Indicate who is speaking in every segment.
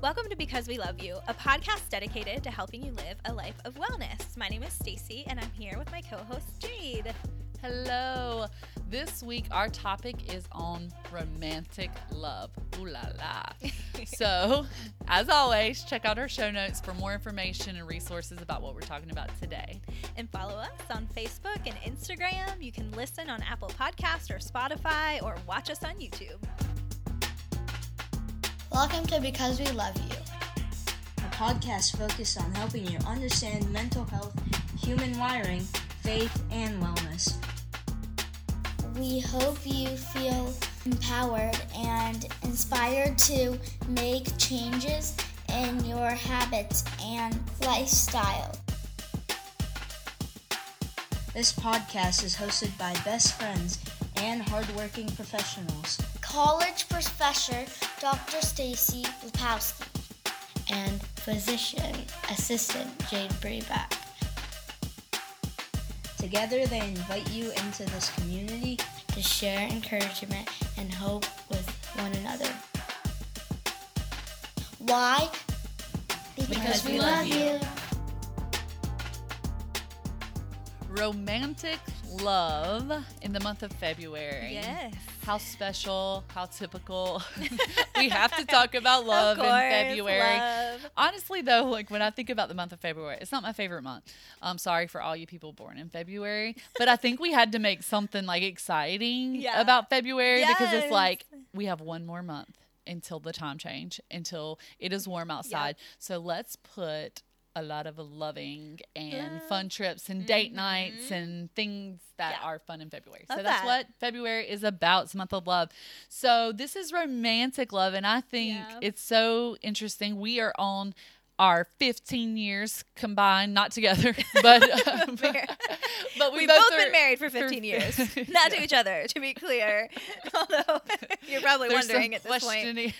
Speaker 1: Welcome to Because We Love You, a podcast dedicated to helping you live a life of wellness. My name is Stacy and I'm here with my co-host Jade.
Speaker 2: Hello. This week our topic is on romantic love. Ooh la la. so, as always, check out our show notes for more information and resources about what we're talking about today.
Speaker 1: And follow us on Facebook and Instagram. You can listen on Apple Podcast or Spotify or watch us on YouTube.
Speaker 3: Welcome to Because We Love You.
Speaker 4: a podcast focused on helping you understand mental health, human wiring, faith, and wellness.
Speaker 3: We hope you feel empowered and inspired to make changes in your habits and lifestyle.
Speaker 4: This podcast is hosted by best friends and hardworking professionals.
Speaker 3: College professor Dr. Stacy Lepowski and physician assistant Jade Brayback.
Speaker 4: Together, they invite you into this community
Speaker 3: to share encouragement and hope with one another. Why?
Speaker 2: Because we love you. Romantic love in the month of February.
Speaker 1: Yes.
Speaker 2: How special, how typical. we have to talk about love
Speaker 1: of
Speaker 2: in February.
Speaker 1: love.
Speaker 2: Honestly, though, like when I think about the month of February, it's not my favorite month. I'm sorry for all you people born in February, but I think we had to make something like exciting
Speaker 1: Yeah.
Speaker 2: about February because it's like we have one more month until the time change, until it is warm outside. So let's put a lot of loving and fun trips and date nights and things that
Speaker 1: Mm-hmm. Yeah.
Speaker 2: are fun in February.
Speaker 1: Love
Speaker 2: so that's
Speaker 1: that.
Speaker 2: what February is about. It's a month of love. So this is romantic love, and I think
Speaker 1: Yeah.
Speaker 2: it's so interesting. We are on our 15 years combined, not together, but um, but we
Speaker 1: We've both,
Speaker 2: are-
Speaker 1: been married for 15 years. Not to each other, to be clear. Although you're probably
Speaker 2: There's
Speaker 1: wondering at this point.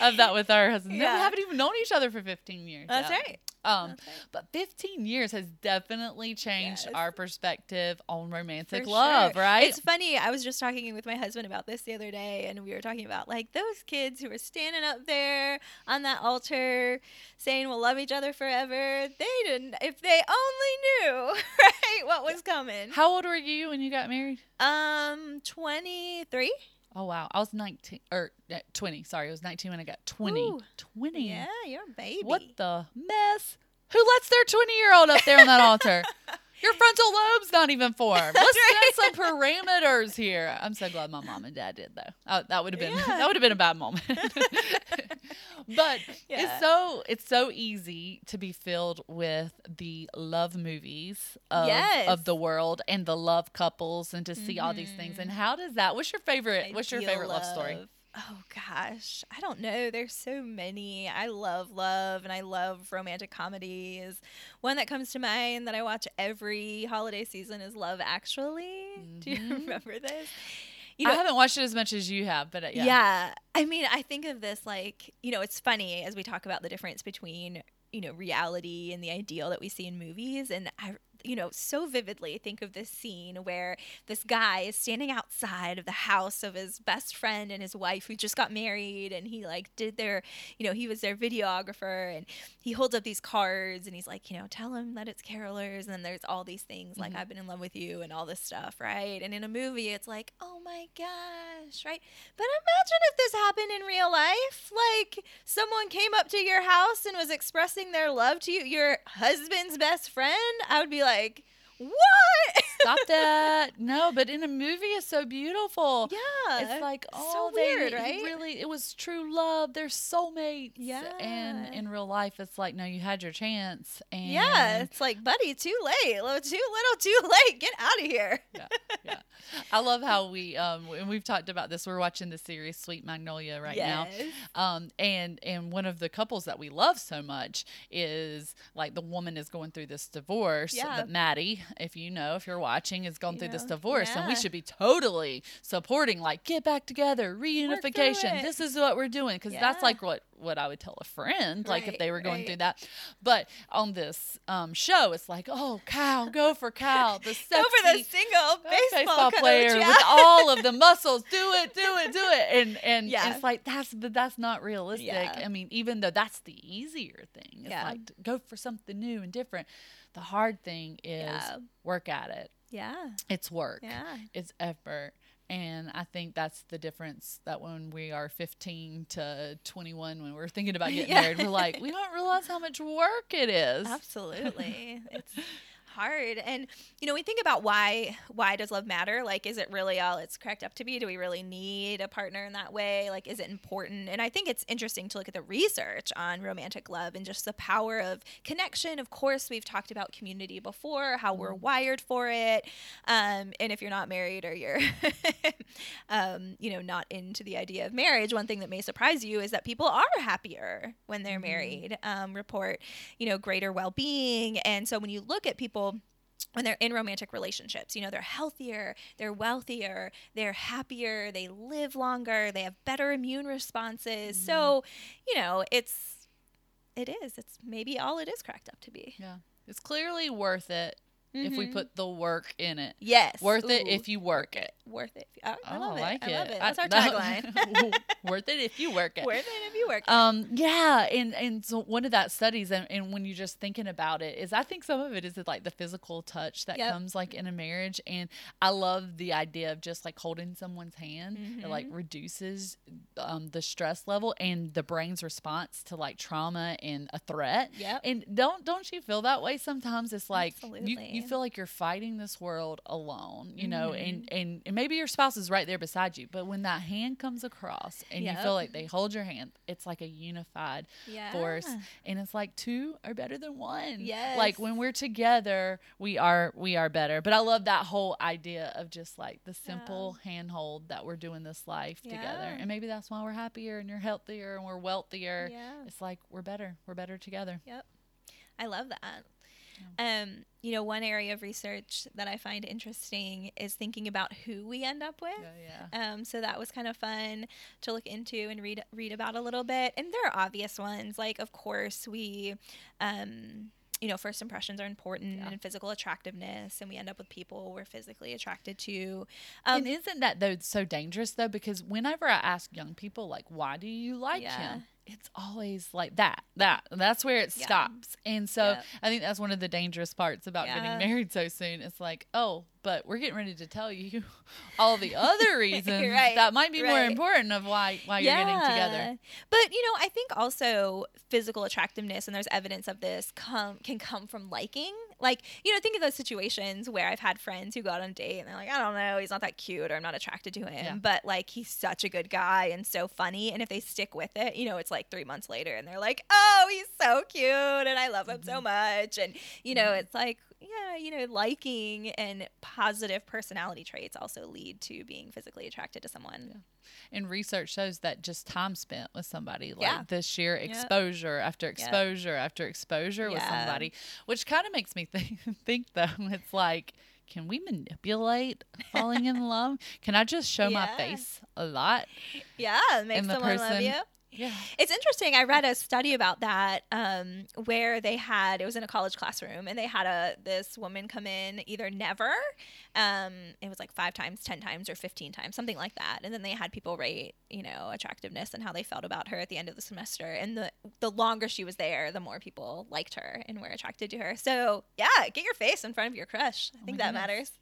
Speaker 2: of that with our husband. No,
Speaker 1: Yeah.
Speaker 2: we haven't even known each other for 15 years.
Speaker 1: That's
Speaker 2: Yeah.
Speaker 1: right.
Speaker 2: Um,
Speaker 1: right.
Speaker 2: but 15 years has definitely changed
Speaker 1: Yes.
Speaker 2: our perspective on romantic
Speaker 1: For
Speaker 2: love,
Speaker 1: sure.
Speaker 2: right?
Speaker 1: It's funny. I was just talking with my husband about this the other day, and we were talking about like those kids who were standing up there on that altar saying we'll love each other forever. They didn't. If they only knew, right, what was coming.
Speaker 2: How old were you when you got married?
Speaker 1: Um, twenty three.
Speaker 2: Oh wow, I was 19 or uh, 20. Sorry, I was 19 when I got 20.
Speaker 1: Ooh.
Speaker 2: 20.
Speaker 1: Yeah, you're a baby.
Speaker 2: What the mess? Who lets their 20 year old up there on that altar? Your frontal lobe's not even formed. Let's set some parameters here. I'm so glad my mom and dad did though. Oh, that would have been
Speaker 1: Yeah.
Speaker 2: that would have been a bad moment. but
Speaker 1: Yeah.
Speaker 2: it's so it's so easy to be filled with the love movies of,
Speaker 1: Yes.
Speaker 2: of the world and the love couples and to see all these things. And how does that? What's your favorite? What's your favorite love story?
Speaker 1: Oh gosh, I don't know. There's so many. I love love and I love romantic comedies. One that comes to mind that I watch every holiday season is Love Actually. Do you remember this? You know,
Speaker 2: I haven't watched it as much as you have, but uh, yeah.
Speaker 1: yeah. I mean, I think of this like, you know, it's funny as we talk about the difference between, you know, reality and the ideal that we see in movies. And I, you know, so vividly think of this scene where this guy is standing outside of the house of his best friend and his wife who just got married. And he like did their, you know, he was their videographer and he holds up these cards and he's like, you know, tell him that it's carolers. And then there's all these things like, mm-hmm. I've been in love with you and all this stuff, right? And in a movie, it's like, oh my gosh, right? But imagine if this happened in real life. Like someone came up to your house and was expressing their love to you, your husband's best friend. I would be like, like what?
Speaker 2: Stop that. No, but in a movie it's so beautiful.
Speaker 1: yeah.
Speaker 2: It's like,
Speaker 1: so
Speaker 2: oh, they
Speaker 1: weird, right?
Speaker 2: really, it was true love. They're soulmates.
Speaker 1: Yeah.
Speaker 2: And in real life, it's like, no, you had your chance. And
Speaker 1: yeah, it's like, buddy, too late. Too little, too late. Get out of here.
Speaker 2: yeah, yeah. I love how we um and we've talked about this. We're watching the series Sweet Magnolia right now.
Speaker 1: Yes.
Speaker 2: Um and and one of the couples that we love so much is like the woman is going through this divorce.
Speaker 1: Yeah.
Speaker 2: But Maddie, if you know, if you're watching, is going through this
Speaker 1: Yeah.
Speaker 2: divorce, and we should be totally supporting like get back together, reunification. This is what we're doing because that's like what what I would tell a friend, like if they were going
Speaker 1: right.
Speaker 2: through that. But on this um, show, it's like, oh, Cal, go for Cal, the sexy
Speaker 1: Go for the single baseball, coach,
Speaker 2: player
Speaker 1: yeah.
Speaker 2: with all of the muscles. Do it, do it, do it. And and
Speaker 1: Yeah.
Speaker 2: it's like that's but that's not realistic.
Speaker 1: Yeah.
Speaker 2: I mean, even though that's the easier thing. It's
Speaker 1: Yeah.
Speaker 2: like go for something new and different. The hard thing is
Speaker 1: Yeah.
Speaker 2: work at it.
Speaker 1: yeah,
Speaker 2: It's work.
Speaker 1: yeah,
Speaker 2: It's effort. And I think that's the difference that when we are 15 to 21, when we're thinking about getting
Speaker 1: Yeah.
Speaker 2: married, we're like, we don't realize how much work it is.
Speaker 1: absolutely. it's hard, and you know, we think about why why does love matter? Like, is it really all it's cracked up to be? Do we really need a partner in that way? Like, is it important? And I think it's interesting to look at the research on romantic love and just the power of connection. Of course, we've talked about community before, how we're wired for it. Um, and if you're not married or you're, um, you know, not into the idea of marriage, one thing that may surprise you is that people are happier when they're married. Um, report, you know, greater well-being. And so when you look at people when they're in romantic relationships, you know, they're healthier, they're wealthier, they're happier, they live longer, they have better immune responses. So, you know, it's it is. It's maybe all it is cracked up to be.
Speaker 2: Yeah. It's clearly worth it if we
Speaker 1: Mhm.
Speaker 2: put the work in it.
Speaker 1: Yes.
Speaker 2: Worth it if you work it.
Speaker 1: worth it. I, I
Speaker 2: Oh,
Speaker 1: love it.
Speaker 2: like
Speaker 1: I love it.
Speaker 2: I-
Speaker 1: That's our
Speaker 2: that-
Speaker 1: tagline.
Speaker 2: worth it if you work it.
Speaker 1: worth it work.
Speaker 2: Um, yeah, and and so one of that studies, and, and when you're just thinking about it, is I think some of it is like the physical touch that
Speaker 1: Yep.
Speaker 2: comes like in a marriage, and I love the idea of just like holding someone's hand.
Speaker 1: Mm-hmm.
Speaker 2: like reduces um, the stress level and the brain's response to like trauma and a threat.
Speaker 1: Yeah,
Speaker 2: And don't don't you feel that way sometimes? It's like you
Speaker 1: Absolutely.
Speaker 2: you feel like you're fighting this world alone, you know,
Speaker 1: Mm-hmm.
Speaker 2: and, and and maybe your spouse is right there beside you, but when that hand comes across and you feel like they hold your hand, it's like a unified force, and it's like two are better than one.
Speaker 1: Yes.
Speaker 2: like when we're together, we are we are better. But I love that whole idea of just like the simple handhold that we're doing this life together, and maybe that's why we're happier and you're healthier and we're wealthier.
Speaker 1: Yeah.
Speaker 2: It's like we're better. We're better together.
Speaker 1: Yep. I love that. Um, you know, one area of research that I find interesting is thinking about who we end up with.
Speaker 2: Yeah, yeah.
Speaker 1: Um, so that was kind of fun to look into and read read about a little bit. And there are obvious ones, like of course we, um, you know, first impressions are important
Speaker 2: Yeah.
Speaker 1: and physical attractiveness, and we end up with people we're physically attracted to. Um,
Speaker 2: and isn't that though so dangerous though? Because whenever I ask young people like, "Why do you like
Speaker 1: Yeah.
Speaker 2: him?" It's always like that, that. That's where it
Speaker 1: Yeah.
Speaker 2: stops. And so. I think that's one of the dangerous parts about
Speaker 1: Yeah.
Speaker 2: getting married so soon. It's like, oh, but we're getting ready to tell you all the other reasons
Speaker 1: Right,
Speaker 2: that might be more important of why why you're getting together.
Speaker 1: But you know, I think also physical attractiveness, and there's evidence of this, come can come from liking. Like you know, think of those situations where I've had friends who go out on a date and they're like, I don't know, he's not that cute, or I'm not attracted to him,
Speaker 2: Yeah.
Speaker 1: but like he's such a good guy and so funny. And if they stick with it, you know, it's like three months later, and they're like, oh, he's so cute, and I love him
Speaker 2: Mm-hmm.
Speaker 1: so much, and you know, it's like. Yeah, you know, liking and positive personality traits also lead to being physically attracted to someone.
Speaker 2: And research shows that just time spent with somebody, like
Speaker 1: Yeah.
Speaker 2: the sheer exposure after exposure after exposure with
Speaker 1: Yeah.
Speaker 2: somebody, which kind of makes me think, think though, it's like, can we manipulate falling in love? Can I just show my face a lot?
Speaker 1: Yeah, make someone love you.
Speaker 2: Yeah.
Speaker 1: It's interesting. I read a study about that um, where they had it was in a college classroom and they had a this woman come in either never, um, it was like five times, ten times, or fifteen times, something like that, and then they had people rate you know attractiveness and how they felt about her at the end of the semester. And the the longer she was there, the more people liked her and were attracted to her. So yeah, get your face in front of your crush. I think
Speaker 2: my
Speaker 1: that
Speaker 2: goodness.
Speaker 1: matters.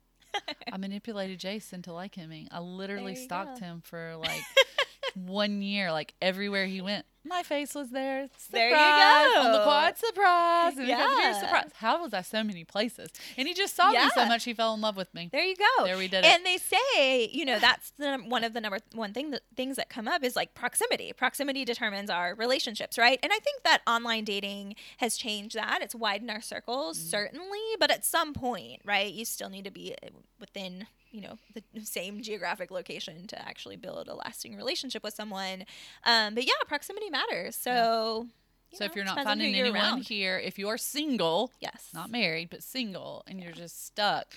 Speaker 2: I manipulated Jason to like him. I literally stalked
Speaker 1: go.
Speaker 2: him for like one year, like everywhere he went. My face was there. Surprise,
Speaker 1: There you
Speaker 2: On the
Speaker 1: go.
Speaker 2: quad surprise. And yeah.
Speaker 1: Yeah.
Speaker 2: surprise. How was I so many places? And he just saw me so much he fell in love with me.
Speaker 1: There you go.
Speaker 2: There we did it.
Speaker 1: And they say, you know, that's the one of the number one thing that things that come up is like proximity. Proximity determines our relationships, right? And I think that online dating has changed that. It's widened our circles,
Speaker 2: Mm.
Speaker 1: certainly, but at some point, right, you still need to be uh, within you know the same geographic location to actually build a lasting relationship with someone um, but yeah proximity matters so you
Speaker 2: So
Speaker 1: know,
Speaker 2: if you're not
Speaker 1: depends on who
Speaker 2: finding anyone
Speaker 1: around.
Speaker 2: here, if you're single,
Speaker 1: yes
Speaker 2: not married, but single, and you're just stuck,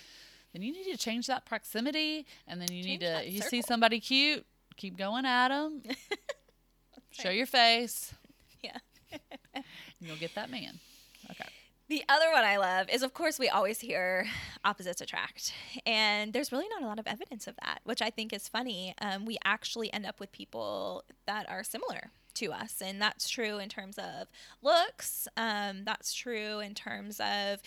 Speaker 2: then you need to change that proximity. And then you need to, you see somebody cute, keep going at them. Show your face.
Speaker 1: Yeah.
Speaker 2: and you'll get that man.
Speaker 1: The other one I love is, of course, we always hear opposites attract. And there's really not a lot of evidence of that, which I think is funny. Um, we actually end up with people that are similar to us. And that's true in terms of looks, um, that's true in terms of,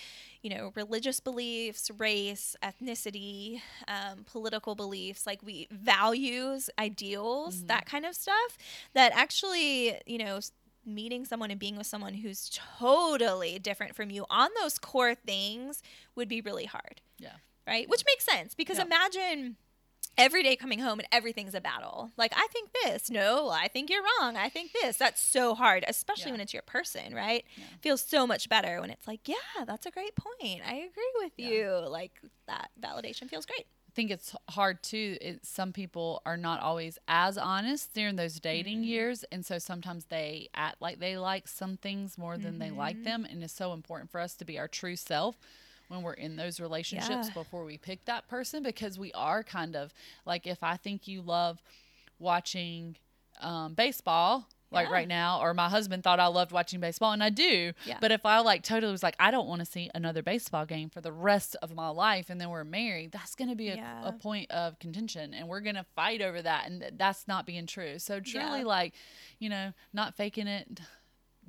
Speaker 1: you know, religious beliefs, race, ethnicity, um, political beliefs, like we values, ideals, that kind of stuff that actually, you know, meeting someone and being with someone who's totally different from you on those core things would be really hard,
Speaker 2: Yeah.
Speaker 1: right? Which makes sense because
Speaker 2: Yeah.
Speaker 1: imagine every day coming home and everything's a battle. Like, I think this. No, I think you're wrong. I think this. That's so hard, especially
Speaker 2: Yeah.
Speaker 1: when it's your person, right?
Speaker 2: Yeah.
Speaker 1: Feels so much better when it's like, yeah, that's a great point. I agree with you. Like, that validation feels great.
Speaker 2: I think it's hard too. It, some people are not always as honest during those dating years, and so sometimes they act like they like some things more than they like them. And it's so important for us to be our true self when we're in those relationships
Speaker 1: Yeah.
Speaker 2: before we pick that person, because we are kind of like if I think you love watching um, baseball. Like
Speaker 1: Yeah.
Speaker 2: right now, or my husband thought I loved watching baseball, and I do.
Speaker 1: Yeah.
Speaker 2: But if I like totally was like, I don't want to see another baseball game for the rest of my life, and then we're married, that's going to be a,
Speaker 1: Yeah.
Speaker 2: a point of contention, and we're going to fight over that, and th- that's not being true. So truly, like, you know, not faking it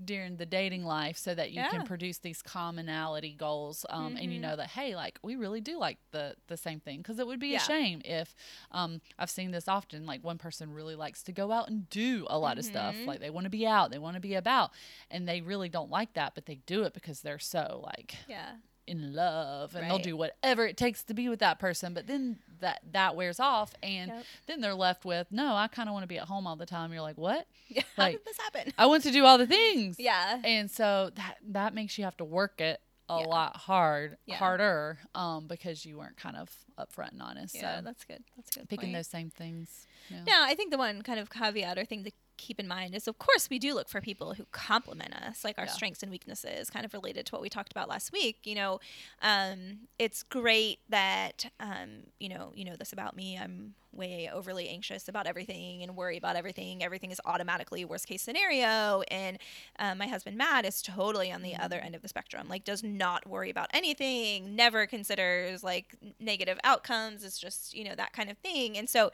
Speaker 2: during the dating life so that you
Speaker 1: Yeah.
Speaker 2: can produce these commonality goals um, and you
Speaker 1: Mhm.
Speaker 2: know that hey like we really do like the the same thing because it would be
Speaker 1: Yeah.
Speaker 2: a shame if um, i've seen this often like one person really likes to go out and do a lot of stuff
Speaker 1: Mhm.
Speaker 2: like they want to be out they want to be about and they really don't like that but they do it because they're so like
Speaker 1: Yeah.
Speaker 2: In love and they'll do whatever it takes to be with that person but then that that wears off and
Speaker 1: Yep.
Speaker 2: then they're left with no i kind of want to be at home all the time you're like what
Speaker 1: Yeah. How did this happen?
Speaker 2: i want to do all the things
Speaker 1: Yeah.
Speaker 2: and so that that makes you have to work it a
Speaker 1: Yeah.
Speaker 2: lot hard
Speaker 1: Yeah.
Speaker 2: harder um because you weren't kind of upfront and honest
Speaker 1: Yeah,
Speaker 2: so
Speaker 1: that's good. That's good.
Speaker 2: picking
Speaker 1: point.
Speaker 2: those same things yeah.
Speaker 1: Now, I think the one kind of caveat or thing to keep in mind is, of course, we do look for people who complement us, like our
Speaker 2: Yeah.
Speaker 1: strengths and weaknesses, kind of related to what we talked about last week. You know, um, it's great that um, you know, you know this about me. I'm way overly anxious about everything and worry about everything. Everything is automatically worst case scenario. And um, my husband Matt is totally on the other end of the spectrum. Like, does not worry about anything. Never considers like negative outcomes. It's just you know that kind of thing. And so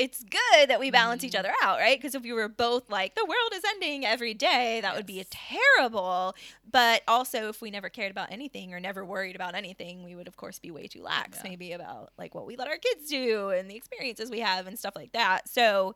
Speaker 1: it's good that we balance each other out, right? Because if we were both like the world is ending every day, that would be a terrible. But also, if we never cared about anything or never worried about anything, we would of course be way too lax,
Speaker 2: Yeah.
Speaker 1: maybe about like what we let our kids do and the experiences we have and stuff like that. So,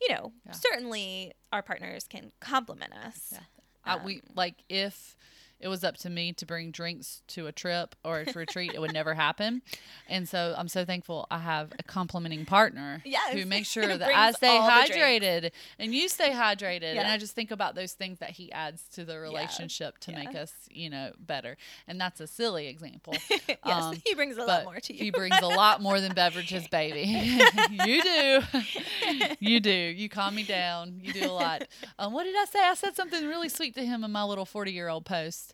Speaker 1: you know,
Speaker 2: Yeah.
Speaker 1: certainly our partners can complement us.
Speaker 2: Yeah. I, we
Speaker 1: Um,
Speaker 2: like if it was up to me to bring drinks to a trip or a retreat, it would never happen. And so I'm so thankful I have a complimenting partner
Speaker 1: Yes.
Speaker 2: who makes sure that I stay
Speaker 1: all the drinks.
Speaker 2: hydrated and you stay hydrated. And I just think about those things that he adds to the relationship to make us, you know, better. And that's a silly example.
Speaker 1: yes,
Speaker 2: Um,
Speaker 1: he brings a lot more to you.
Speaker 2: he brings a lot more than beverages, baby. you do. you do. You calm me down. You do a lot. Um, what did I say? I said something really sweet to him in my little 40 year old post.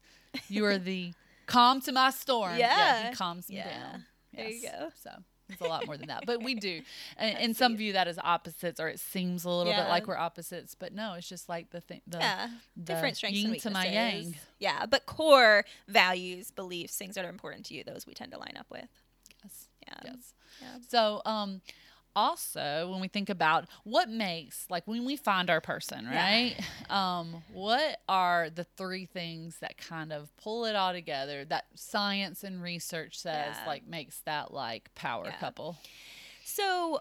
Speaker 2: You are the calm to my storm.
Speaker 1: Yeah.
Speaker 2: he calms me
Speaker 1: Yeah.
Speaker 2: down.
Speaker 1: There you go.
Speaker 2: So it's a lot more than that. But we do. And, and some view that as opposites, or it seems a little bit like we're opposites. But no, it's just like the thing. The,
Speaker 1: yeah,
Speaker 2: the
Speaker 1: different strengths and
Speaker 2: to my yang.
Speaker 1: Yeah, but core values, beliefs, things that are important to you, those we tend to line up with.
Speaker 2: Yes.
Speaker 1: Yeah.
Speaker 2: Yes.
Speaker 1: Yeah.
Speaker 2: So, um, also when we think about what makes like when we find our person,
Speaker 1: Yeah.
Speaker 2: right? Um, what are the three things that kind of pull it all together that science and research says
Speaker 1: Yeah.
Speaker 2: like makes that like power
Speaker 1: Yeah.
Speaker 2: couple?
Speaker 1: So,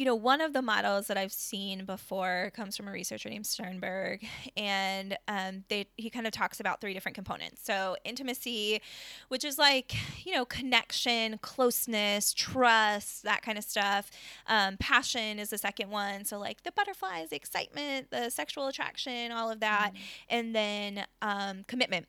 Speaker 1: you know, one of the models that I've seen before comes from a researcher named Sternberg, and um, they he kind of talks about three different components. So, intimacy, which is like you know connection, closeness, trust, that kind of stuff. Um, passion is the second one. So, like the butterflies, the excitement, the sexual attraction, all of that, and then um, commitment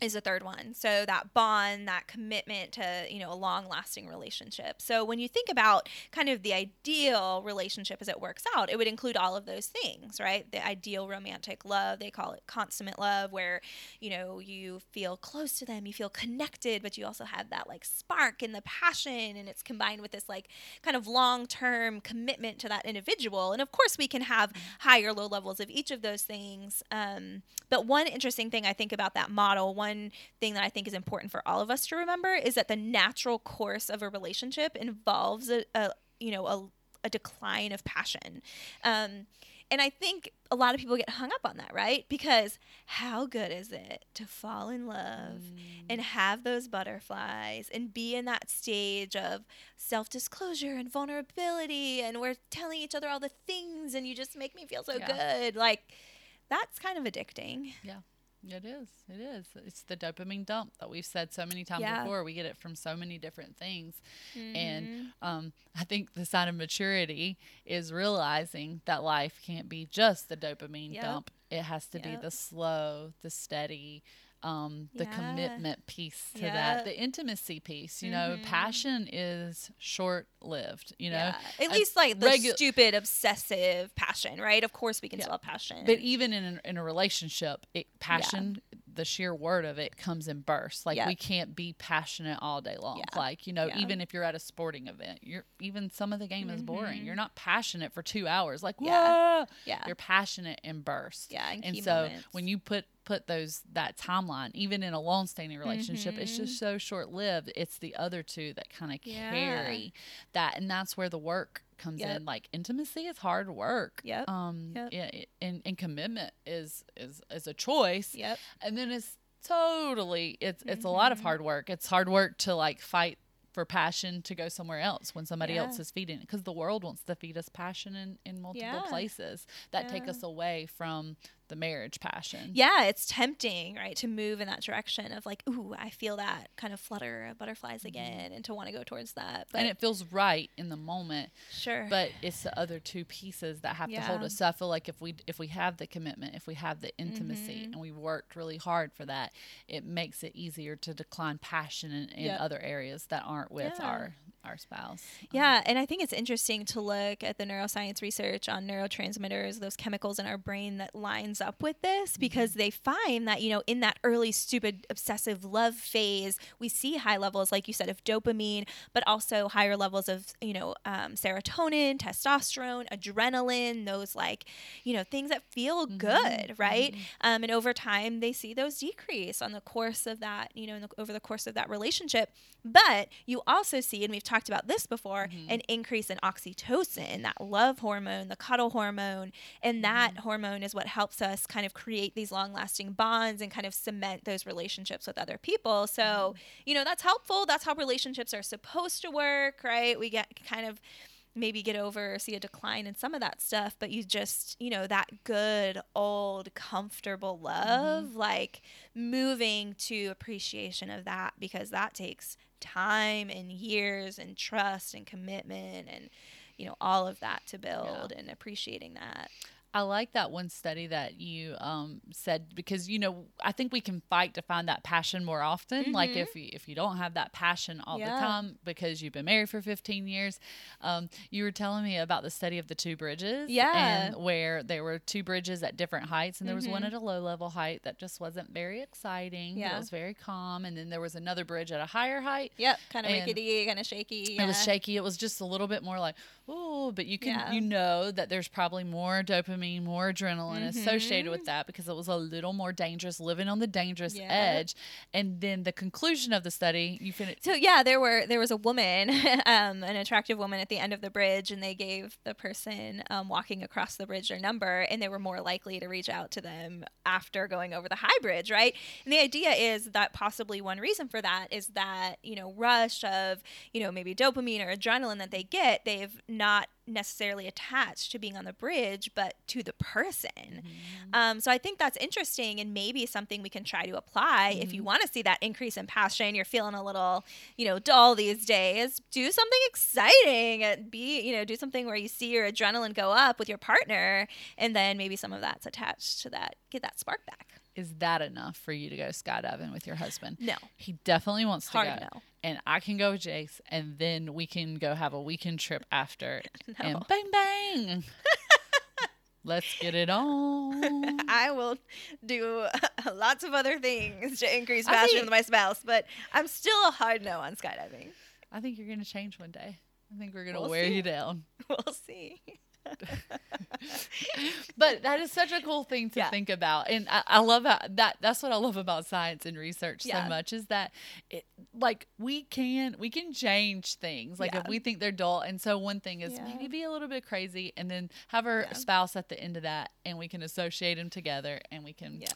Speaker 1: is the third one. So that bond, that commitment to, you know, a long-lasting relationship. So when you think about kind of the ideal relationship as it works out, it would include all of those things, right? The ideal romantic love, they call it consummate love where, you know, you feel close to them, you feel connected, but you also have that like spark and the passion and it's combined with this like kind of long-term commitment to that individual. And of course, we can have higher low levels of each of those things. Um, but one interesting thing I think about that model, one one thing that I think is important for all of us to remember is that the natural course of a relationship involves a, a you know a, a, decline of passion. Um, and I think a lot of people get hung up on that, right? Because how good is it to fall in love mm. and have those butterflies and be in that stage of self disclosure and vulnerability and we're telling each other all the things and you just make me feel so yeah. good. Like, that's kind of addicting.
Speaker 2: Yeah. It is. It is. It's the dopamine dump that we've said so many times yeah. before. We get it from so many different things. Mm-hmm. And um, I think the sign of maturity is realizing that life can't be just the dopamine yep. dump. It has to yep. be the slow, the steady, um, the yeah. commitment piece to that, the intimacy piece. You mm-hmm. know, passion is short lived. You know, yeah.
Speaker 1: at least like the regu- stupid obsessive passion, right? Of course, we can yeah. still have passion,
Speaker 2: but even in a, in a relationship, it, passion the sheer word of it comes in bursts. Like we can't be passionate all day long. Yeah. Like, you know, yeah. even if you're at a sporting event, you're even some of the game mm-hmm. is boring. Mm-hmm. You're not passionate for two hours. Like, yeah. Yeah. You're passionate in bursts.
Speaker 1: Yeah.
Speaker 2: and so moments. when you put put those that timeline, even in a long standing relationship, mm-hmm. it's just so short lived. It's the other two that kind of carry that and that's where the work comes yep. in like intimacy is hard work
Speaker 1: yep
Speaker 2: um yep. Yeah, and, and commitment is is is a choice
Speaker 1: yep
Speaker 2: and then it's totally it's it's mm-hmm. a lot of mm-hmm. hard work it's hard work to like fight for passion to go somewhere else when somebody yeah. else is feeding it because the world wants to feed us passion in, in multiple yeah. places that yeah. take us away from the marriage passion.
Speaker 1: Yeah, it's tempting, right, to move in that direction of like, ooh, I feel that kind of flutter of butterflies mm-hmm. again, and to want to go towards that.
Speaker 2: But and it feels right in the moment.
Speaker 1: Sure.
Speaker 2: But it's the other two pieces that have yeah. to hold us. So I feel like if we if we have the commitment, if we have the intimacy, mm-hmm. and we worked really hard for that, it makes it easier to decline passion in, in yep. other areas that aren't with yeah. our our spouse.
Speaker 1: Yeah, um, and I think it's interesting to look at the neuroscience research on neurotransmitters, those chemicals in our brain that lines up with this mm-hmm. because they find that, you know, in that early stupid obsessive love phase, we see high levels like you said of dopamine, but also higher levels of, you know, um, serotonin, testosterone, adrenaline, those like, you know, things that feel mm-hmm. good, right? Mm-hmm. Um, and over time they see those decrease on the course of that, you know, the, over the course of that relationship. But you also see and we've talked about this before, mm-hmm. an increase in oxytocin, that love hormone, the cuddle hormone. And that mm-hmm. hormone is what helps us kind of create these long lasting bonds and kind of cement those relationships with other people. So, mm-hmm. you know, that's helpful. That's how relationships are supposed to work, right? We get kind of maybe get over or see a decline in some of that stuff, but you just, you know, that good old comfortable love, mm-hmm. like moving to appreciation of that because that takes time and years and trust and commitment and you know all of that to build yeah. and appreciating that
Speaker 2: I like that one study that you um, said because you know I think we can fight to find that passion more often. Mm-hmm. Like if you, if you don't have that passion all yeah. the time because you've been married for 15 years, um, you were telling me about the study of the two bridges.
Speaker 1: Yeah,
Speaker 2: and where there were two bridges at different heights, and there mm-hmm. was one mm-hmm. at a low level height that just wasn't very exciting. Yeah, it was very calm, and then there was another bridge at a higher height.
Speaker 1: Yep, kind of rickety, kind of shaky.
Speaker 2: Yeah. It was shaky. It was just a little bit more like oh, but you can yeah. you know that there's probably more dopamine, more adrenaline mm-hmm. associated with that because it was a little more dangerous, living on the dangerous yeah. edge. And then the conclusion of the study, you finish.
Speaker 1: So yeah, there were there was a woman, um, an attractive woman at the end of the bridge, and they gave the person um, walking across the bridge their number, and they were more likely to reach out to them after going over the high bridge, right? And the idea is that possibly one reason for that is that you know rush of you know maybe dopamine or adrenaline that they get, they've not necessarily attached to being on the bridge, but to the person.
Speaker 2: Mm-hmm.
Speaker 1: Um, so I think that's interesting and maybe something we can try to apply if
Speaker 2: Mm-hmm.
Speaker 1: you want to see that increase in passion. You're feeling a little, you know, dull these days. Do something exciting. and Be, you know, do something where you see your adrenaline go up with your partner, and then maybe some of that's attached to that. Get that spark back.
Speaker 2: Is that enough for you to go skydiving with your husband?
Speaker 1: No.
Speaker 2: He definitely wants to
Speaker 1: Hard
Speaker 2: go.
Speaker 1: no.
Speaker 2: And I can go with Jace, and then we can go have a weekend trip after. And
Speaker 1: No.
Speaker 2: bang, bang. Let's get it on.
Speaker 1: I will do lots of other things to increase passion
Speaker 2: think-
Speaker 1: with my spouse, but I'm still a hard no on skydiving.
Speaker 2: I think you're going to change one day. I think we're going to
Speaker 1: We'll
Speaker 2: wear
Speaker 1: see.
Speaker 2: you down.
Speaker 1: We'll see.
Speaker 2: But that is such a cool thing to
Speaker 1: Yeah.
Speaker 2: think about. And I, I love how that that's what I love about science and research
Speaker 1: Yeah.
Speaker 2: so much is that it like we can we can change things. Like if we think they're dull. And so one thing is
Speaker 1: Yeah.
Speaker 2: maybe be a little bit crazy and then have our
Speaker 1: Yeah.
Speaker 2: spouse at the end of that and we can associate them together and we can
Speaker 1: Yeah.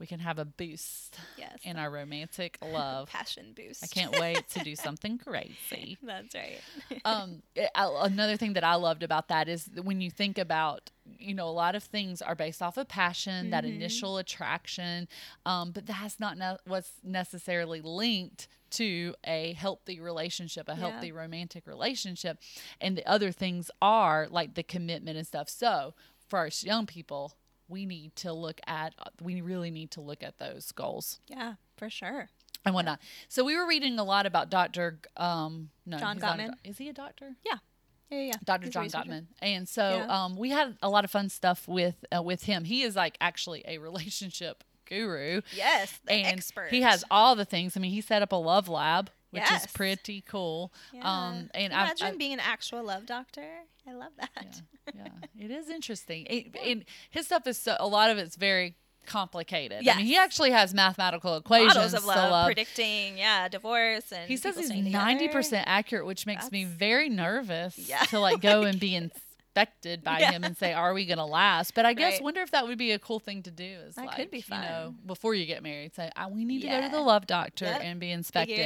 Speaker 2: we can have a boost
Speaker 1: Yes.
Speaker 2: in our romantic love.
Speaker 1: passion boost.
Speaker 2: I can't wait to do something crazy.
Speaker 1: That's right.
Speaker 2: um another thing that i loved about that is that when you think about you know a lot of things are based off of passion that
Speaker 1: Mm-hmm.
Speaker 2: initial attraction um but that's not ne- what's necessarily linked to a healthy relationship a
Speaker 1: Yeah.
Speaker 2: healthy romantic relationship and the other things are like the commitment and stuff so for us young people we need to look at we really need to look at those goals
Speaker 1: yeah, for sure.
Speaker 2: and whatnot. So we were reading a lot about Dr. Um, no,
Speaker 1: John
Speaker 2: he's not a
Speaker 1: Gottman.
Speaker 2: is he a doctor?
Speaker 1: Yeah. Yeah, yeah.
Speaker 2: Dr.
Speaker 1: He's
Speaker 2: John. Gottman. And so
Speaker 1: Yeah.
Speaker 2: um, we had a lot of fun stuff with uh, with him. He is like actually a relationship guru.
Speaker 1: Yes, the
Speaker 2: and
Speaker 1: expert.
Speaker 2: he has all the things. I mean, he set up a love lab, which
Speaker 1: Yes.
Speaker 2: is pretty cool.
Speaker 1: Yeah.
Speaker 2: Um, and I-
Speaker 1: imagine
Speaker 2: I,
Speaker 1: being an actual love doctor. I love that.
Speaker 2: yeah, yeah, it is interesting. It, And his stuff is so, a lot of it's very complicated. I mean, he actually has mathematical equations
Speaker 1: Models of love,
Speaker 2: love.
Speaker 1: predicting, yeah, divorce and
Speaker 2: He says he's ninety percent accurate, which makes me very nervous
Speaker 1: Yeah.
Speaker 2: to like go and be by
Speaker 1: Yeah.
Speaker 2: him and say, "Are we going to last?" But I guess
Speaker 1: Right.
Speaker 2: wonder if that would be a cool thing to do. Is
Speaker 1: That
Speaker 2: like
Speaker 1: could be
Speaker 2: you know before you get married, say, "Ah, "We need to go to the love doctor
Speaker 1: Yep.
Speaker 2: and be inspected."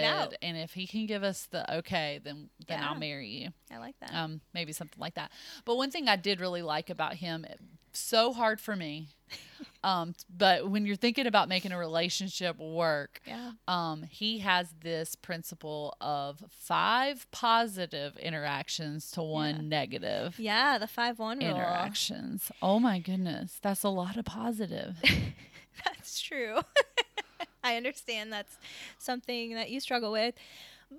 Speaker 2: And if he can give us the okay, then then I'll marry you.
Speaker 1: I like that.
Speaker 2: Um, maybe something like that. But one thing I did really like about him, so hard for me. Um, but when you're thinking about making a relationship work,
Speaker 1: yeah.
Speaker 2: um, he has this principle of five positive interactions to one
Speaker 1: Yeah.
Speaker 2: negative
Speaker 1: Yeah, the five one rule.
Speaker 2: interactions. Oh my goodness, that's a lot of positive.
Speaker 1: That's true. I understand that's something that you struggle with.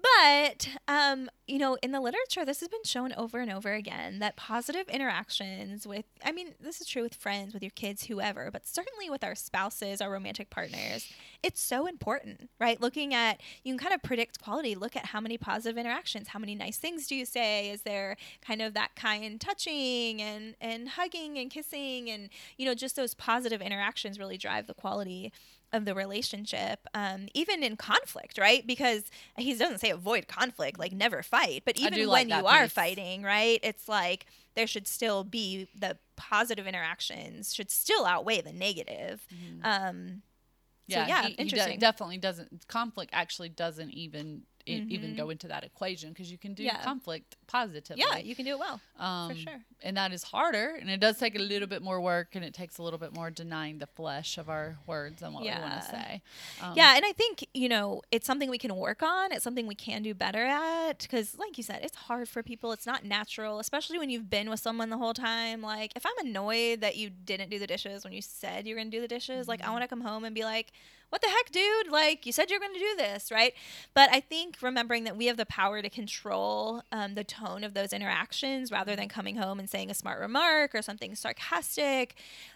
Speaker 1: But, um, you know, in the literature, this has been shown over and over again that positive interactions with, I mean, this is true with friends, with your kids, whoever, but certainly with our spouses, our romantic partners, it's so important, right? Looking at, you can kind of predict quality. Look at how many positive interactions, how many nice things do you say? Is there kind of that kind touching and, and hugging and kissing? And, you know, just those positive interactions really drive the quality of the relationship, um, even in conflict, right? Because he doesn't say avoid conflict, like never fight, but even when
Speaker 2: like
Speaker 1: you
Speaker 2: that
Speaker 1: are fighting, right? It's like there should still be the positive interactions should still outweigh the negative. Um, so,
Speaker 2: yeah,
Speaker 1: yeah,
Speaker 2: he, he de-
Speaker 1: interesting.
Speaker 2: definitely doesn't. Conflict actually doesn't even e- even
Speaker 1: Mhm.
Speaker 2: go into that equation because you can do
Speaker 1: Yeah.
Speaker 2: conflict positively.
Speaker 1: yeah, you can do it well.
Speaker 2: um,
Speaker 1: sure.
Speaker 2: And that is harder, and it does take a little bit more work, and it takes a little bit more denying the flesh of our words and what we want to say. Um,
Speaker 1: yeah, and I think, you know, it's something we can work on. It's something we can do better at. Because, like you said, it's hard for people. It's not natural, especially when you've been with someone the whole time. Like, if I'm annoyed that you didn't do the dishes when you said you were going to do the dishes, like, I want to come home and be like, what the heck, dude? Like, you said you're going to do this, right? But I think remembering that we have the power to control um, the tone of those interactions rather than coming home and saying a smart remark or something sarcastic,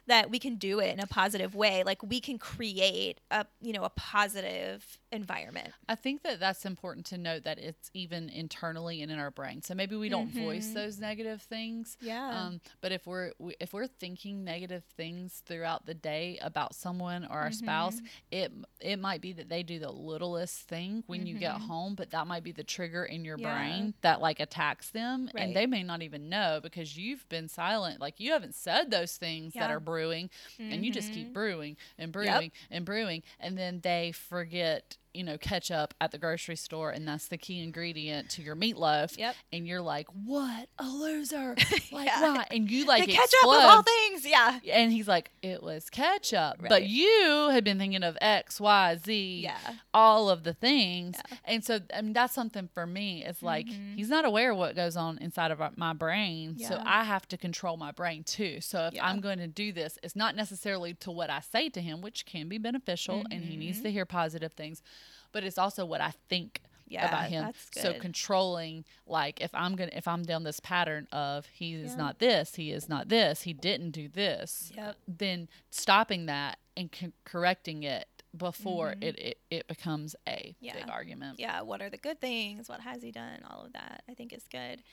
Speaker 1: that we can do it in a positive way. Like, we can create a, you know, a positive environment.
Speaker 2: I think that that's important to note that it's even internally and in our brain. So maybe we don't voice those negative things.
Speaker 1: Mm-hmm. Yeah.
Speaker 2: Um, but if we're we- if we're thinking negative things throughout the day about someone or our
Speaker 1: Mm-hmm.
Speaker 2: spouse, it it might be that they do the littlest thing when you get home, but that might be the trigger in your
Speaker 1: Mm-hmm. Yeah.
Speaker 2: brain that like attacks them,
Speaker 1: Right.
Speaker 2: and they may not even know because you've been silent. Like you haven't said those things that
Speaker 1: Yeah.
Speaker 2: are brewing, and you just keep mm-hmm. brewing and brewing and brewing, and then they forget you know, ketchup at the grocery store and that's the key ingredient to your meatloaf.
Speaker 1: Yep.
Speaker 2: And you're like, what a loser. Like,
Speaker 1: Yeah.
Speaker 2: why? And you like
Speaker 1: the ketchup of all things. Yeah.
Speaker 2: And he's like, it was ketchup. But you had been thinking of X, Y, Z,
Speaker 1: Yeah.
Speaker 2: all of the things.
Speaker 1: Yeah.
Speaker 2: And so I mean, that's something for me. It's like
Speaker 1: Mhm.
Speaker 2: he's not aware of what goes on inside of my brain. So I have to control my brain too. So if
Speaker 1: Yeah.
Speaker 2: I'm going to do this, it's not necessarily to what I say to him, which can be beneficial and he needs
Speaker 1: Mhm.
Speaker 2: to hear positive things, but it's also what I think
Speaker 1: Yeah,
Speaker 2: about him.
Speaker 1: that's
Speaker 2: So controlling like if I'm gonna if I'm down this pattern of he is
Speaker 1: Yeah.
Speaker 2: not this, he is not this, he didn't do this,
Speaker 1: Yep.
Speaker 2: then stopping that and co- correcting it before
Speaker 1: Mhm.
Speaker 2: it, it it becomes a
Speaker 1: Yeah.
Speaker 2: big argument.
Speaker 1: yeah, what are the good things? What has he done? All of that I think is good.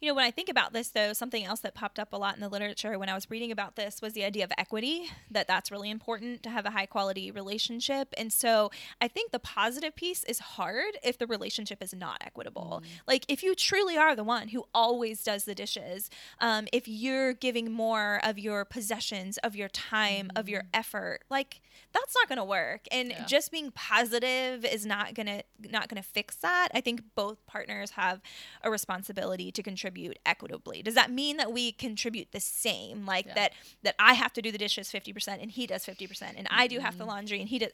Speaker 1: You know, when I think about this, though, something else that popped up a lot in the literature when I was reading about this was the idea of equity, that that's really important to have a high quality relationship. And so I think the positive piece is hard if the relationship is not equitable. Like, if you truly are the one who always does the dishes, um, if you're giving more of your possessions, of your time, of your effort, like, that's not going to work. And
Speaker 2: Yeah.
Speaker 1: just being positive is not going to not going to fix that. I think both partners have a responsibility to contribute equitably. Does that mean that we contribute the same? Like
Speaker 2: Yeah.
Speaker 1: that that I have to do the dishes 50% and he does 50% and I do half
Speaker 2: Mm-hmm.
Speaker 1: the laundry and he does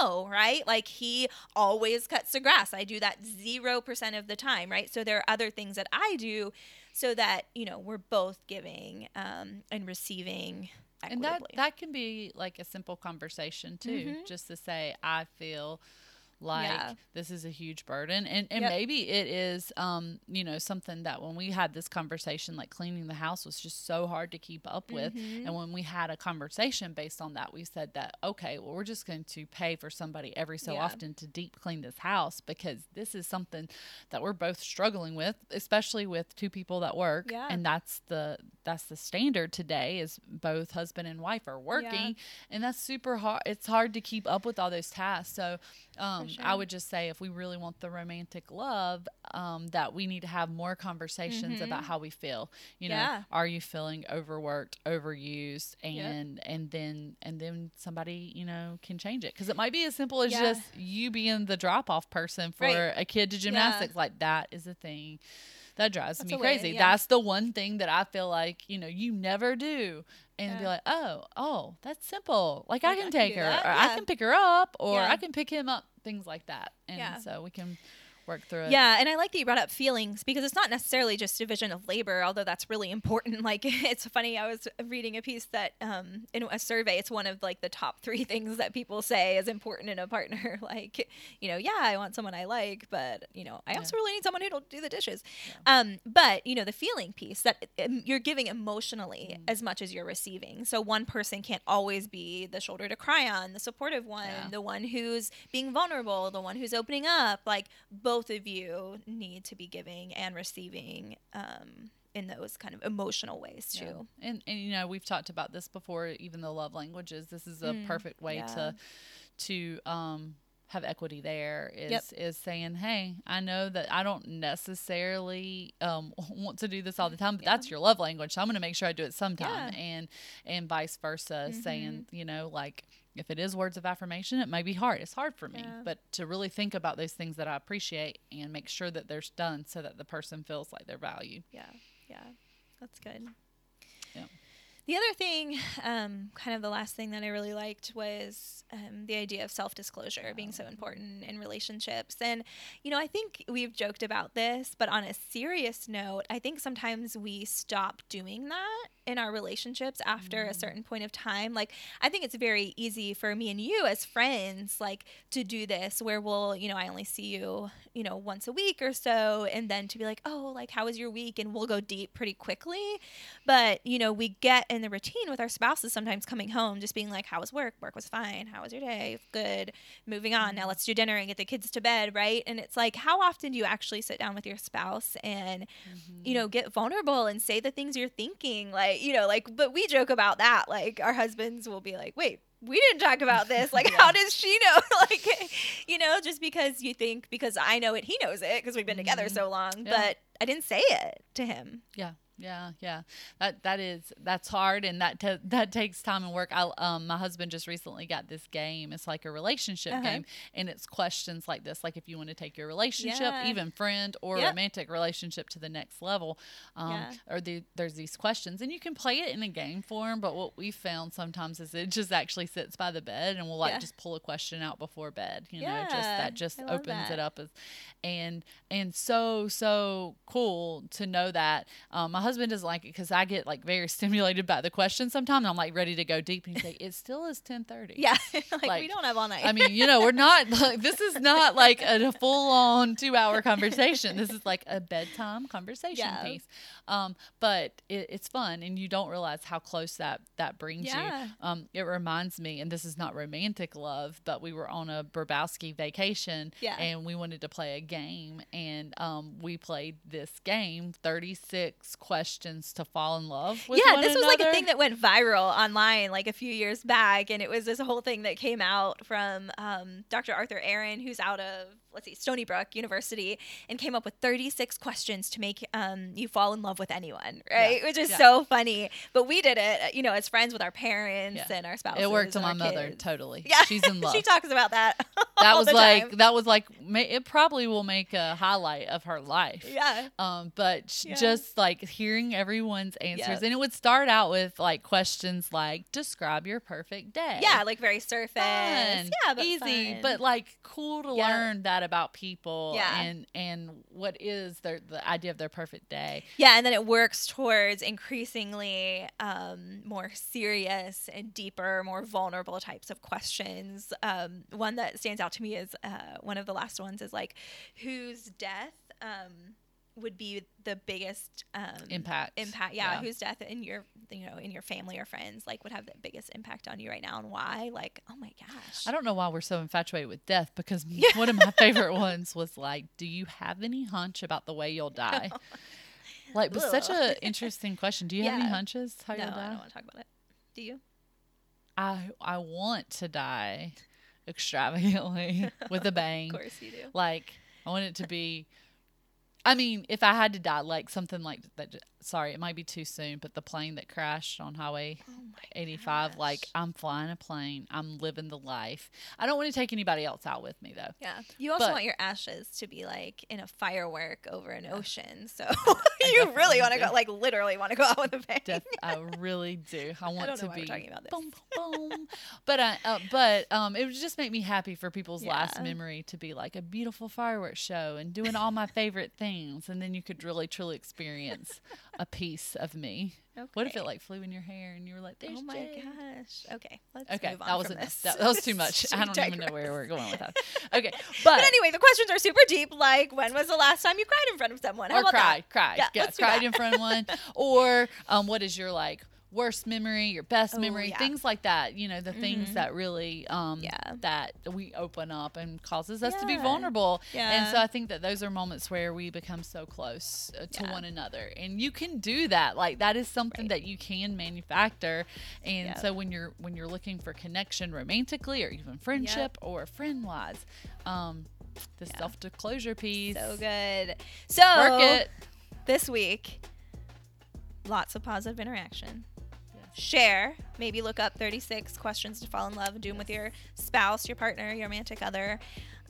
Speaker 1: No, right? Like he always cuts the grass. I do that 0% of the time, right? So there are other things that I do so that, you know, we're both giving um, and receiving
Speaker 2: and that that can be like a simple conversation too
Speaker 1: Mhm.
Speaker 2: just to say i feel like
Speaker 1: Yeah.
Speaker 2: this is a huge burden and and
Speaker 1: Yep.
Speaker 2: maybe it is um you know something that when we had this conversation like cleaning the house was just so hard to keep up with
Speaker 1: Mhm.
Speaker 2: and when we had a conversation based on that we said that okay well we're just going to pay for somebody every so
Speaker 1: Yeah.
Speaker 2: often to deep clean this house because this is something that we're both struggling with especially with two people that work
Speaker 1: Yeah.
Speaker 2: and that's the that's the standard today is both husband and wife are working and that's super hard it's hard to keep up with all those tasks so um, I would just say if we really want the romantic love, um, that we need to have more conversations about how we feel. You know,
Speaker 1: Mm-hmm. Yeah.
Speaker 2: are you feeling overworked, overused, and and then and then somebody you know can change it because it might be as simple as
Speaker 1: Yeah.
Speaker 2: just you being the drop off person for
Speaker 1: Right.
Speaker 2: a kid to gymnastics. Like that is a thing. That drives
Speaker 1: That's
Speaker 2: me
Speaker 1: way,
Speaker 2: crazy.
Speaker 1: yeah.
Speaker 2: That's the one thing that I feel like you know you never do, and be like, oh, oh, that's simple. Like, I
Speaker 1: Like, I
Speaker 2: can
Speaker 1: can
Speaker 2: take
Speaker 1: do
Speaker 2: her,
Speaker 1: that,
Speaker 2: or I can pick her up, or
Speaker 1: Yeah.
Speaker 2: I can pick him up. Things like that, and
Speaker 1: Yeah.
Speaker 2: so we can work through it.
Speaker 1: Yeah, and I like that you brought up feelings because it's not necessarily just division of labor, although that's really important. Like it's funny, I was reading a piece that um, in a survey, it's one of like the top three things that people say is important in a partner. like, you know, yeah, I want someone I like, but you know, I also really need someone who'll do the dishes. Um, but you know, the feeling piece that um, you're giving emotionally as much as you're receiving. So one person can't always be the shoulder to cry on, the supportive one,
Speaker 2: Yeah.
Speaker 1: the one who's being vulnerable, the one who's opening up. Like both of you need to be giving and receiving um, in those kind of emotional ways
Speaker 2: Yeah.
Speaker 1: too.
Speaker 2: And and you know we've talked about this before. Even the love languages, this is a
Speaker 1: Mm,
Speaker 2: perfect way
Speaker 1: yeah.
Speaker 2: to to um have equity there is
Speaker 1: Yep.
Speaker 2: is saying hey i know that i don't necessarily um, want to do this all the time but
Speaker 1: Yeah.
Speaker 2: that's your love language so i'm going to make sure i do it sometime
Speaker 1: Yeah. Mm-hmm.
Speaker 2: and and vice versa saying you know like if it is words of affirmation it may be hard. It's hard for me.
Speaker 1: Yeah.
Speaker 2: but to really think about those things that i appreciate and make sure that they're done so that the person feels like they're valued.
Speaker 1: Yeah, yeah, that's good. The other thing, um, kind of the last thing that I really liked was um, the idea of self disclosure being so important in relationships. And, you know, I think we've joked about this, but on a serious note, I think sometimes we stop doing that in our relationships after a certain point of time. Like, I think it's very easy for me and you as friends, like, to do this where we'll, you know, I only see you, you know, once a week or so, and then to be like, oh, like, how was your week? And we'll go deep pretty quickly. But, you know, we get in the routine with our spouses sometimes coming home, just being like, how was work? Work was fine. How was your day? Good. Moving on. Now mm-hmm. let's do dinner and get the kids to bed, right? And it's like, how often do you actually sit down with your spouse and, you know, mm-hmm. get vulnerable and say the things you're thinking? Like, you know, like, but we joke about that. Like, our husbands will be like, wait, we didn't talk about this. Like, how does she know? like, you know, just because you think, because I know it, he knows it because we've been together mm-hmm. so long,
Speaker 2: Yeah.
Speaker 1: but I didn't say it to him.
Speaker 2: Yeah. Yeah, yeah. That that is that's hard and that ta that takes time and work. I um my husband just recently got this game. It's like a relationship
Speaker 1: Uh-huh.
Speaker 2: game and it's questions like this like if you want to take your relationship,
Speaker 1: Yeah.
Speaker 2: even friend or
Speaker 1: Yep.
Speaker 2: romantic relationship to the next level. Um
Speaker 1: Yeah.
Speaker 2: or the, there's these questions and you can play it in a game form, but what we found sometimes is it just actually sits by the bed and we'll like
Speaker 1: Yeah.
Speaker 2: just pull a question out before bed, you know, just that just opens
Speaker 1: that.
Speaker 2: it up as and and so so cool to know that um, my husband doesn't like it because I get like very stimulated by the question sometimes. I'm like ready to go deep, and he's like, "It still is 10:30."
Speaker 1: Yeah, like, we don't have all night.
Speaker 2: I mean, you know, we're not like this is not like a, full on two hour conversation. This is like a bedtime conversation
Speaker 1: Yeah.
Speaker 2: piece. Um, but it, it's fun, and you don't realize how close that that brings
Speaker 1: Yeah.
Speaker 2: you. Um, it reminds me, and this is not romantic love, but we were on a Burbowski vacation,
Speaker 1: Yeah.
Speaker 2: and we wanted to play a game, and um, we played this game, thirty six questions to fall in love with.
Speaker 1: yeah, this was like a thing that went viral online like a few years back, and it was this whole thing that came out from um, Dr. Arthur Aron, who's out of let's see, Stony Brook University, and came up with 36 questions to make um, you fall in love with anyone, right?
Speaker 2: Yeah,
Speaker 1: Which is
Speaker 2: yeah.
Speaker 1: so funny. But we did it, you know, as friends with our parents
Speaker 2: Yeah.
Speaker 1: and our spouses.
Speaker 2: It worked on my
Speaker 1: our
Speaker 2: mother totally.
Speaker 1: Yeah,
Speaker 2: she's in love.
Speaker 1: she talks about that.
Speaker 2: that was like
Speaker 1: time.
Speaker 2: that was like it probably will make a highlight of her life
Speaker 1: yeah.
Speaker 2: um but just like hearing everyone's answers and it would start out with like questions like describe your perfect day
Speaker 1: Yeah, like very surface.
Speaker 2: fun,
Speaker 1: yeah, but
Speaker 2: easy
Speaker 1: fun.
Speaker 2: but like cool to learn that about people
Speaker 1: Yeah.
Speaker 2: and and what is their the idea of their perfect day
Speaker 1: Yeah, and then it works towards increasingly um, more serious and deeper, more vulnerable types of questions. Um, one that stands out to me is uh, one of the last ones is like, whose death um, would be the biggest um,
Speaker 2: impact
Speaker 1: Impact, yeah,
Speaker 2: Yeah.
Speaker 1: Whose death in your, you know, in your family or friends, like, would have the biggest impact on you right now, and why? Like, oh my gosh,
Speaker 2: I don't know why we're so infatuated with death because one of my favorite ones was like, "Do you have any hunch about the way you'll die?" Like, but such an interesting question. Do you have any hunches how
Speaker 1: no,
Speaker 2: you'll die?
Speaker 1: I don't want to talk about it. Do you?
Speaker 2: I I want to die extravagantly with a bang.
Speaker 1: Of course you do.
Speaker 2: Like I want it to be. I mean, if I had to die, like something like that. Sorry, it might be too soon, but the plane that crashed on Highway
Speaker 1: Oh my
Speaker 2: 85, like. I'm flying a plane, I'm living the life. I don't want to take anybody else out with me though.
Speaker 1: Yeah. You also
Speaker 2: But-
Speaker 1: want your ashes to be like in a firework over an ocean. So you really want to go, like, literally want to go out with a bang.
Speaker 2: Def- I really do. I want
Speaker 1: don't
Speaker 2: to be
Speaker 1: talking about this.
Speaker 2: boom, boom, boom. but I, uh, but um, it would just make me happy for people's last memory to be like a beautiful fireworks show and doing all my favorite things, and then you could really truly experience a piece of me. What if it like flew in your hair and you were like, "There's
Speaker 1: Oh my
Speaker 2: Jade."
Speaker 1: gosh. Okay. Let's
Speaker 2: Okay,
Speaker 1: move on
Speaker 2: that
Speaker 1: from
Speaker 2: wasn't
Speaker 1: this.
Speaker 2: that, that was too much. I don't even know where we're going with that. Okay, but,
Speaker 1: But anyway, the questions are super deep. Like, when was the last time you cried in front of someone? How
Speaker 2: or cry,
Speaker 1: that?
Speaker 2: cry,
Speaker 1: Yeah,
Speaker 2: yeah, cried in front of one, or um, what is your like worst memory, your best
Speaker 1: Oh,
Speaker 2: memory,
Speaker 1: yeah.
Speaker 2: things like that. You know, the things
Speaker 1: Mhm.
Speaker 2: that really, um,
Speaker 1: Yeah.
Speaker 2: that we open up and causes us to be vulnerable. Yeah. And so I think that those are moments where we become so close uh, to
Speaker 1: Yeah.
Speaker 2: one another, and you can do that. Like that is something
Speaker 1: Right.
Speaker 2: that you can manufacture. And
Speaker 1: Yep.
Speaker 2: so when you're when you're looking for connection romantically or even friendship or friend wise, um, the
Speaker 1: Yeah.
Speaker 2: self disclosure piece.
Speaker 1: So good. So, this week, lots of positive interaction.
Speaker 2: Yes.
Speaker 1: Share. Maybe look up 36 questions to fall in love and do them with your spouse, your partner, your romantic other.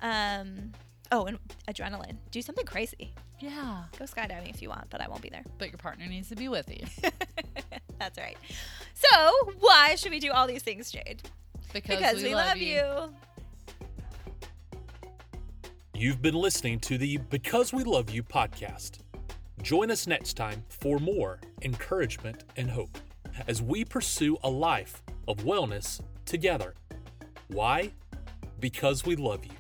Speaker 1: Um, oh, and adrenaline. Do something crazy.
Speaker 2: Yeah.
Speaker 1: Go skydiving if you want, but I won't be there.
Speaker 2: But your partner needs to be with you
Speaker 1: That's right. So, why should we do all these things, Jade?
Speaker 2: because,
Speaker 1: we, love, you.
Speaker 5: You've been listening to the Because We Love You podcast. Join us next time for more encouragement and hope as we pursue a life of wellness together. Why? Because we love you.